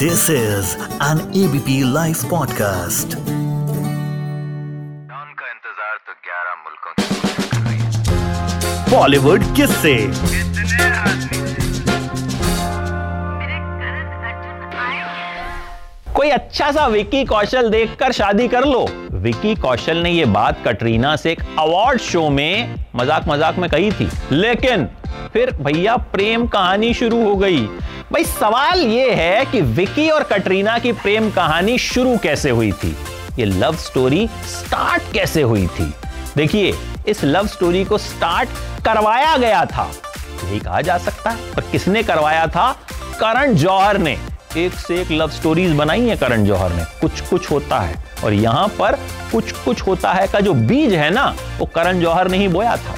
This is an ABP Life podcast. का इंतज़ार तो 11 मुल्कों बॉलीवुड किस से कोई अच्छा सा विकी कौशल देखकर शादी कर लो। विकी कौशल ने यह बात कटरीना से एक अवार्ड शो में मज़ाक मज़ाक में कही थी। लेकिन फिर भैया प्रेम कहानी शुरू हो गई। भाई, सवाल यह है कि विकी और कटरीना की प्रेम कहानी शुरू कैसे हुई थी? ये लव स्टोरी स्टार्ट कैसे हुई थी? देखिए, इस लव स्टोरी को स्टार्ट करवाया गया था। यही कहा जा सकता है और किसने करवाया था? करण जौहर ने। एक से एक लव स्टोरीज बनाई है करण जौहर ने। कुछ कुछ होता है। और यहाँ पर कुछ कुछ होता है का जो बीज है ना, वो करण जौहर ने ही बोया था।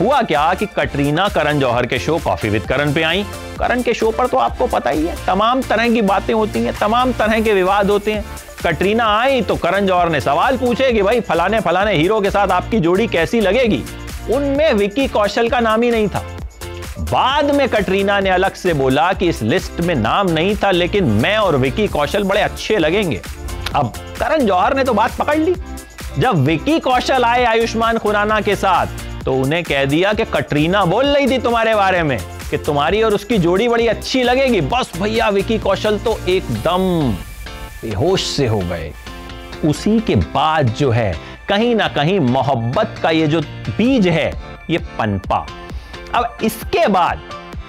हुआ क्या कि कटरीना करण जौहर के शो कॉफ़ी विद करण पे आई? करण के शो पर तो आपको पता ही है, तमाम तरह की बातें होती हैं, तमाम तरह के विवाद होते हैं। कटरीना आई तो करण जौहर ने सवाल पूछे कि भाई फलाने फलाने हीरो के साथ आपकी जोड़ी कैसी लगेगी? उनमें विकी कौशल का नाम ही नहीं था। बाद में कटरीना ने अलग से बोला कि इस लिस्ट में नाम नहीं था, लेकिन मैं और विकी कौशल बड़े अच्छे लगेंगे। अब करण जौहर ने तो बात पकड़ ली। जब विकी कौशल आए आयुष्मान खुराना के साथ तो उन्हें कह दिया कि कटरीना बोल रही थी तुम्हारे बारे में कि तुम्हारी और उसकी जोड़ी बड़ी अच्छी लगेगी। बस भैया, विकी कौशल तो एकदम बेहोश से हो गए। उसी के बाद जो है, कहीं ना कहीं मोहब्बत का ये जो बीज है, ये पनपा। अब इसके बाद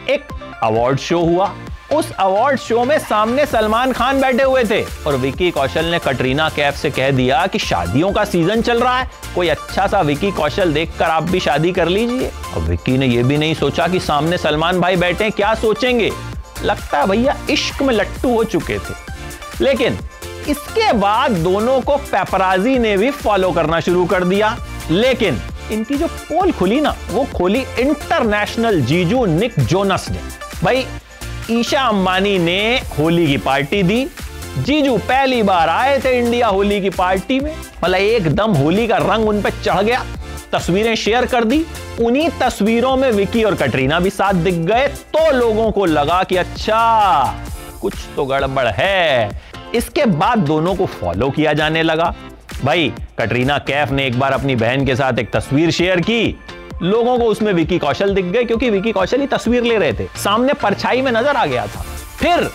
एक अवार्ड शो हुआ। उस अवार्ड शो में सामने सलमान खान बैठे हुए थे। और विकी कौशल ने कटरीना कैफ से कह दिया कि शादियों का सीज़न चल रहा है। कोई अच्छा सा विकी कौशल देखकर आप भी शादी कर लीजिए। अब विकी ने यह भी नहीं सोचा कि सामने सलमान भाई बैठे क्या सोचेंगे? लगता है भैया इश्क में लट्टू हो चुके थे। लेकिन इसके बाद दोनों को पेपराजी ने भी फॉलो करना शुरू कर दिया। लेकिन इनकी जो पोल खुली ना, वो खोली इंटरनेशनल जीजू निक जोनस ने। भाई ईशा अंबानी ने होली की पार्टी दी। जीजू पहली बार आए थे इंडिया होली की पार्टी में। मतलब एकदम होली का रंग उन पर चढ़ गया। तस्वीरें शेयर कर दी। उन्हीं तस्वीरों में विकी और कटरीना भी साथ दिख गए। तो लोगों को लगा कि अच्छा कुछ तो गड़बड़ है। इसके बाद दोनों को फॉलो किया जाने लगा। भाई, कटरीना कैफ ने एक बार अपनी बहन के साथ एक तस्वीर शेयर की। लोगों को उसमें विकी कौशल दिख गए, क्योंकि विकी कौशल ही तस्वीर ले रहे थे। सामने परछाई में नज़र आ गया था। फिर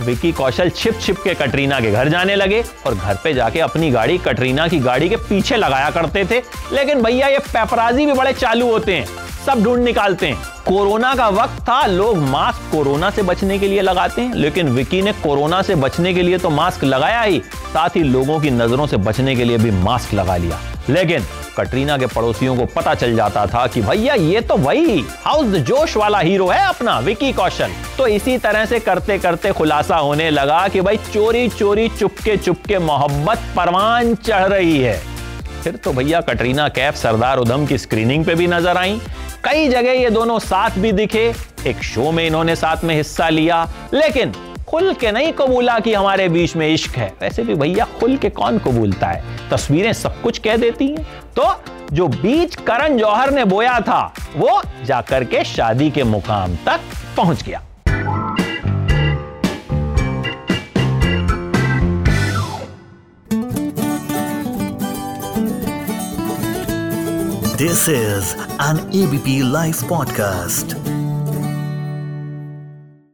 विकी कौशल छिप छिप के कटरीना के घर जाने लगे और घर पे जाके अपनी गाड़ी, कटरीना की गाड़ी के पीछे लगाया करते थे। लेकिन भैया, ये पेपराजी भी बड़े चालू होते हैं, सब ढूंढ निकालते हैं। कोरोना का वक्त था, लोग मास्क कोरोना से बचने के लिए लगाते हैं। लेकिन विकी ने कोरोना से बचने के लिए तो मास्क लगाया ही, साथ ही लोगों की नज़रों से बचने के लिए भी मास्क लगा लिया। लेकिन कटरीना के पड़ोसियों को पता चल जाता था कि भैया, ये तो वही हाउस जोश वाला हीरो है अपना, विकी कौशल। तो इसी तरह से करते करते खुलासा होने लगा कि भाई चोरी चोरी चुपके चुपके मोहब्बत परवान चढ़ रही है। फिर तो भैया, कटरीना कैफ, सरदार उधम की स्क्रीनिंग पे भी नज़र आई। कई जगह ये दोनों साथ भी दिखे। एक शो में इन्होंने साथ में हिस्सा लिया। लेकिन खुल के नहीं कबूला कि हमारे बीच में इश्क है। वैसे भी भैया, खुल के कौन कबूलता है? तस्वीरें सब कुछ कह देती हैं। तो जो बीच करण जौहर ने बोया था, वो जाकर के शादी के मुकाम तक पहुँच गया। This is an ABP live podcast.